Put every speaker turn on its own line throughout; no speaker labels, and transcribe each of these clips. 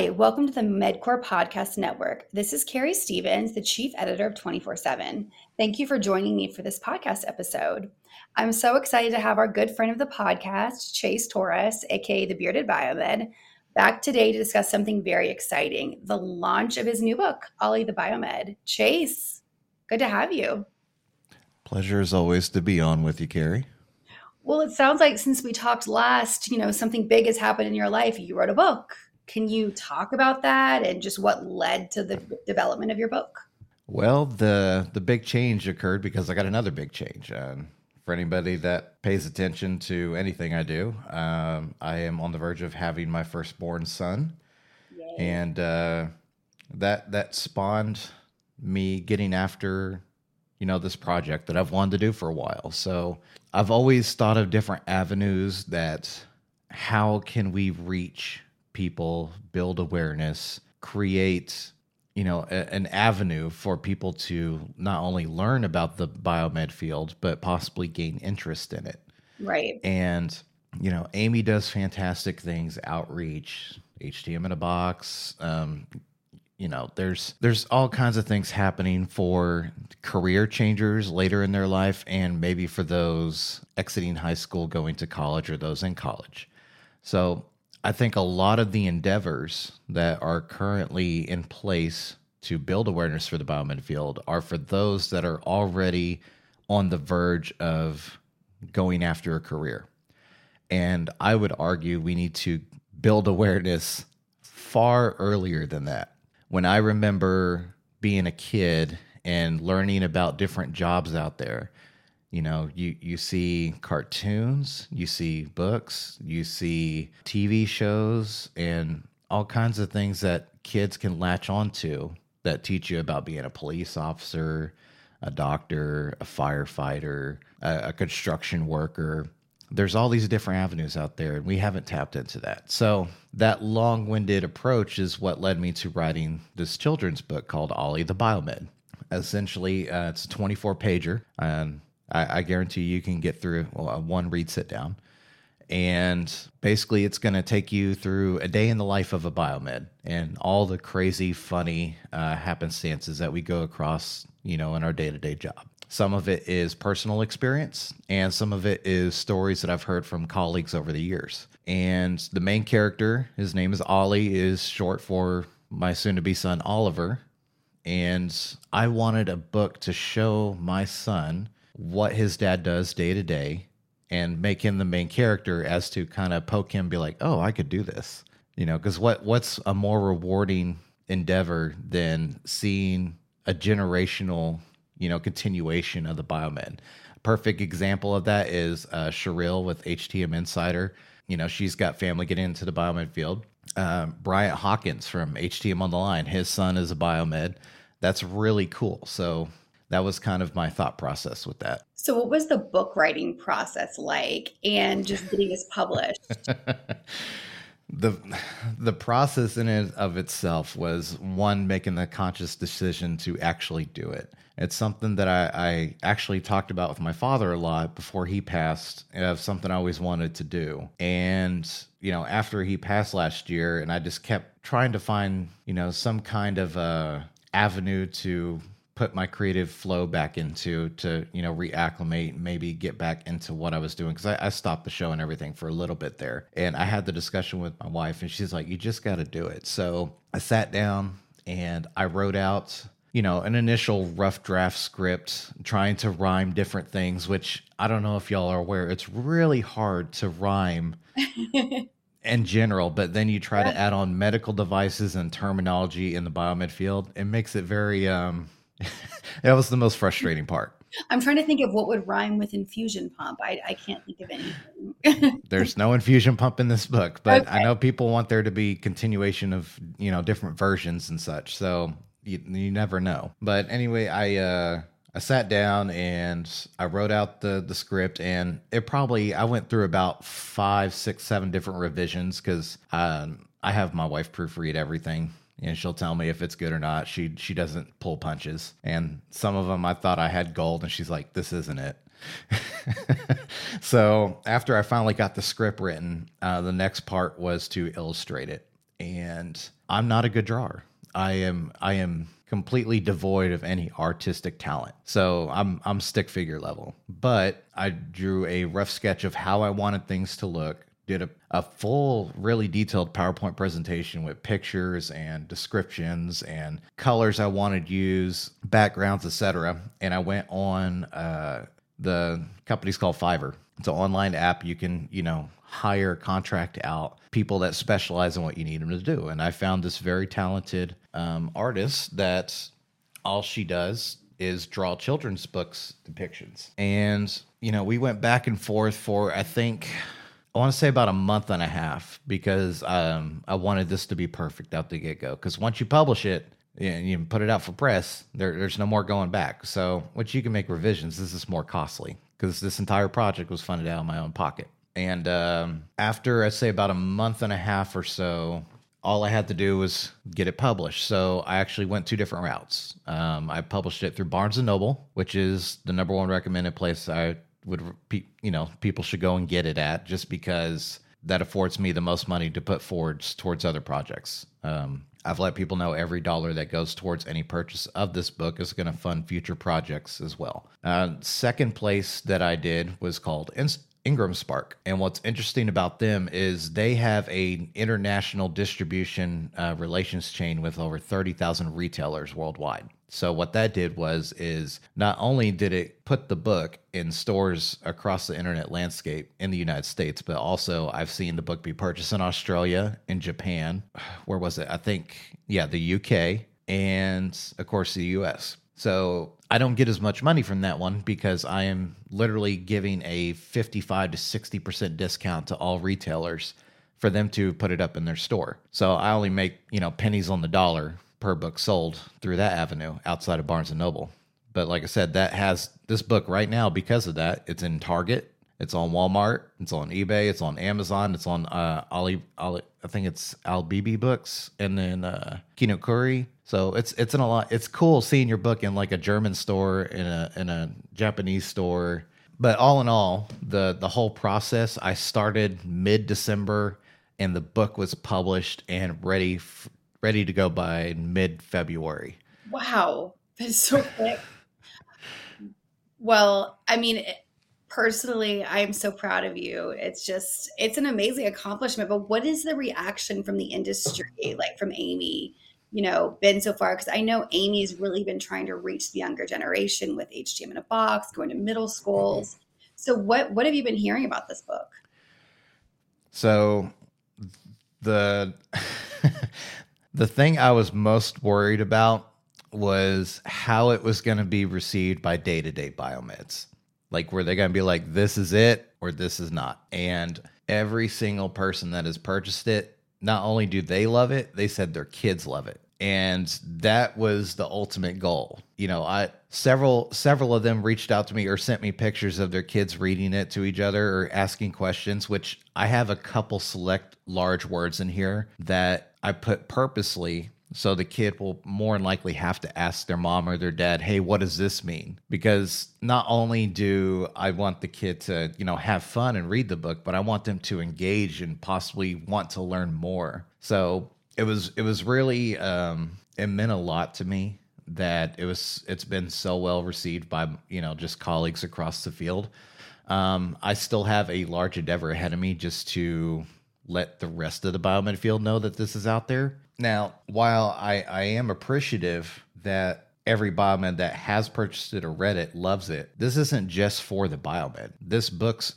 Hi, welcome to the MedQor Podcast Network. This is Keri Stephens, the chief editor of 24 7. Thank you for joining me for this podcast episode. I'm so excited to have our good friend of the podcast, Chace Torres, aka the Bearded Biomed, back today to discuss something very exciting the launch of his new book, Ollie the Biomed. Chace, good to have you.
Pleasure as always to be on with you, Carrie.
Well, it sounds like since we talked last, you know, something big has happened in your life. You wrote a book. Can you talk about that and just what led to the development of your book?
Well, the the big change occurred because I got another big change. Um, for anybody that pays attention to anything I do, um, I am on the verge of having my firstborn son, Yay. and uh, that that spawned me getting after you know this project that I've wanted to do for a while. So I've always thought of different avenues that how can we reach people, build awareness, create you know a, an avenue for people to not only learn about the biomed field but possibly gain interest in it.
Right.
And you know, AAMI does fantastic things, outreach, HTM in a box, um, you know there's there's all kinds of things happening for career changers later in their life and maybe for those exiting high school going to college or those in college so I think a lot of the endeavors that are currently in place to build awareness for the biomed field are for those that are already on the verge of going after a career. And I would argue we need to build awareness far earlier than that. When I remember being a kid and learning about different jobs out there, you know you you see cartoons you see books you see tv shows and all kinds of things that kids can latch onto that teach you about being a police officer a doctor a firefighter a, a construction worker. There's all these different avenues out there and we haven't tapped into that. So that long-winded approach is what led me to writing this children's book called ollie the biomed. Essentially uh, it's a 24 pager and I, I guarantee you can get through well, one read sit down. And basically, it's going to take you through a day in the life of a biomed and all the crazy, funny uh, happenstances that we go across, you know, in our day to day job. Some of it is personal experience, and some of it is stories that I've heard from colleagues over the years. And the main character, his name is Ollie, is short for my soon to be son, Oliver. And I wanted a book to show my son what his dad does day to day and make him the main character as to kind of poke him be like oh i could do this. You know because what what's a more rewarding endeavor than seeing a generational you know continuation of the biomed? Perfect example of that is uh Sherrill with htm insider. You know she's got family getting into the biomed field. Um, bryant hawkins from htm on the line his son is a biomed. That's really cool. So that was kind of my thought process with that.
So, what was the book writing process like, and just getting this published?
the the process in it of itself was one making the conscious decision to actually do it. It's something that I, I actually talked about with my father a lot before he passed. Of something I always wanted to do, and you know, after he passed last year, and I just kept trying to find you know some kind of uh, avenue to put my creative flow back into to you know reacclimate maybe get back into what i was doing because I, I, stopped the show and everything for a little bit there and i had the discussion with my wife and she's like you just got to do it so i sat down and i wrote out you know an initial rough draft script trying to rhyme different things which i don't know if y'all are aware it's really hard to rhyme in general, but then you try yeah. to add on medical devices and terminology in the biomed field, it makes it very um that was the most frustrating part.
I'm trying to think of what would rhyme with infusion pump. I, I can't think of anything.
There's no infusion pump in this book, but okay. I know people want there to be continuation of you know different versions and such. So you, you never know. But anyway, I uh, I sat down and I wrote out the the script, and it probably I went through about five, six, seven different revisions because um, I have my wife proofread everything and she'll tell me if it's good or not. She she doesn't pull punches, and some of them I thought I had gold, and she's like, "This isn't it." so after I finally got the script written, uh, the next part was to illustrate it, and I'm not a good drawer. I am I am completely devoid of any artistic talent. So I'm I'm stick figure level. But I drew a rough sketch of how I wanted things to look. Did a, a full, really detailed PowerPoint presentation with pictures and descriptions and colors I wanted to use, backgrounds, etc. And I went on uh, the company's called Fiverr. It's an online app you can, you know, hire, contract out people that specialize in what you need them to do. And I found this very talented um, artist that all she does is draw children's books depictions. And, you know, we went back and forth for, I think, I want to say about a month and a half because um, I wanted this to be perfect out the get go. Because once you publish it, and you put it out for press, there, there's no more going back. So, once you can make revisions, this is more costly because this entire project was funded out of my own pocket. And um, after I say about a month and a half or so, all I had to do was get it published. So I actually went two different routes. Um, I published it through Barnes and Noble, which is the number one recommended place I would, you know, people should go and get it at, just because that affords me the most money to put forward towards other projects. Um, I've let people know every dollar that goes towards any purchase of this book is going to fund future projects as well. Uh, second place that I did was called Inst- Ingram Spark. And what's interesting about them is they have a international distribution uh, relations chain with over 30,000 retailers worldwide. So what that did was is not only did it put the book in stores across the internet landscape in the United States, but also I've seen the book be purchased in Australia, in Japan, where was it? I think yeah, the UK and of course the US. So I don't get as much money from that one because I am literally giving a 55 to 60% discount to all retailers for them to put it up in their store. So I only make, you know, pennies on the dollar per book sold through that avenue outside of Barnes and Noble. But like I said, that has this book right now because of that. It's in Target, it's on Walmart, it's on eBay, it's on Amazon, it's on uh Ali, Ali I think it's Albibi Books and then uh Kinokuri so it's it's in a lot. It's cool seeing your book in like a German store, in a in a Japanese store. But all in all, the the whole process, I started mid December, and the book was published and ready f- ready to go by mid February.
Wow, that's so quick. well, I mean. personally i'm so proud of you it's just it's an amazing accomplishment but what is the reaction from the industry like from AAMI you know, been so far? Because I know AAMI's really been trying to reach the younger generation with HTM in a box, going to middle schools. Mm-hmm. So what what have you been hearing about this book?
So the the thing I was most worried about was how it was going to be received by day-to-day biomeds. Like were they going to be like this is it or this is not? And every single person that has purchased it not only do they love it, they said their kids love it. And that was the ultimate goal. You know, I several several of them reached out to me or sent me pictures of their kids reading it to each other or asking questions, which I have a couple select large words in here that I put purposely so the kid will more than likely have to ask their mom or their dad, "Hey, what does this mean?" Because not only do I want the kid to, you know, have fun and read the book, but I want them to engage and possibly want to learn more. So, it was it was really um it meant a lot to me that it was it's been so well received by, you know, just colleagues across the field. Um, I still have a large endeavor ahead of me just to let the rest of the biomed field know that this is out there now, while I, I am appreciative that every biomed that has purchased it or read it loves it, this isn't just for the biomed. This book's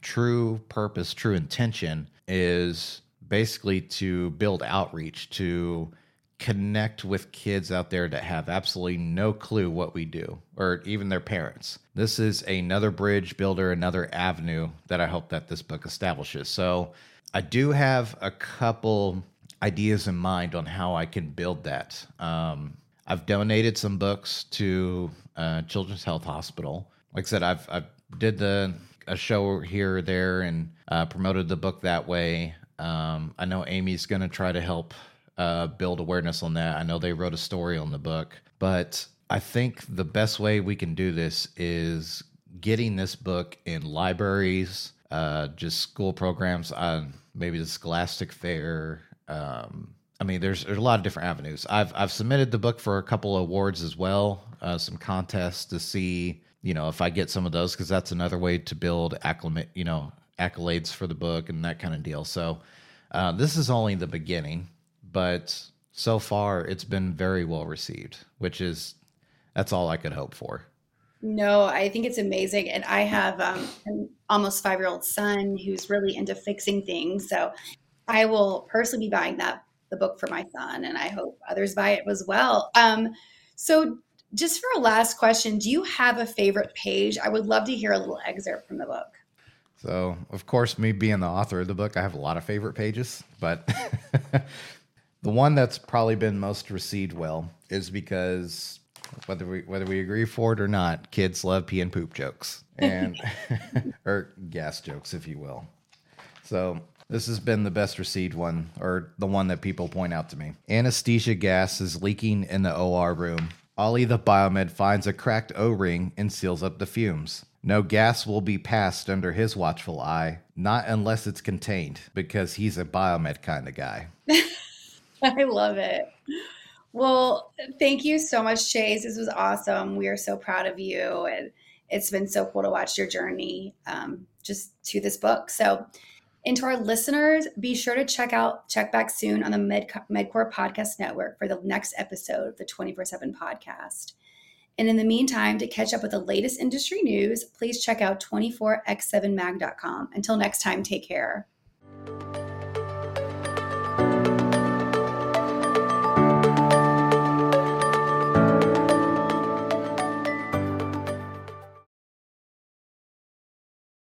true purpose, true intention is basically to build outreach, to connect with kids out there that have absolutely no clue what we do, or even their parents. This is another bridge builder, another avenue that I hope that this book establishes. So I do have a couple ideas in mind on how I can build that. Um, I've donated some books to uh, Children's Health Hospital. Like I said, I've I did the a show here or there and uh, promoted the book that way. Um, I know AAMI's going to try to help uh, build awareness on that. I know they wrote a story on the book, but I think the best way we can do this is getting this book in libraries, uh, just school programs, uh, maybe the Scholastic Fair, um, I mean, there's there's a lot of different avenues. I've I've submitted the book for a couple of awards as well, uh, some contests to see, you know, if I get some of those because that's another way to build acclimate, you know, accolades for the book and that kind of deal. So uh, this is only the beginning, but so far it's been very well received, which is that's all I could hope for.
No, I think it's amazing. And I have um, an almost five year old son who's really into fixing things. So I will personally be buying that the book for my son, and I hope others buy it as well. Um, so, just for a last question, do you have a favorite page? I would love to hear a little excerpt from the book.
So, of course, me being the author of the book, I have a lot of favorite pages, but the one that's probably been most received well is because whether we whether we agree for it or not, kids love pee and poop jokes and or gas jokes, if you will. So this has been the best received one, or the one that people point out to me. Anesthesia gas is leaking in the OR room. Ollie the biomed finds a cracked O ring and seals up the fumes. No gas will be passed under his watchful eye, not unless it's contained, because he's a biomed kind of guy.
I love it. Well, thank you so much, Chace. This was awesome. We are so proud of you. And it's been so cool to watch your journey um, just to this book. So, and to our listeners, be sure to check out, check back soon on the Med, MedQor Podcast Network for the next episode of the 24 7 podcast. And in the meantime, to catch up with the latest industry news, please check out 24x7mag.com. Until next time, take care.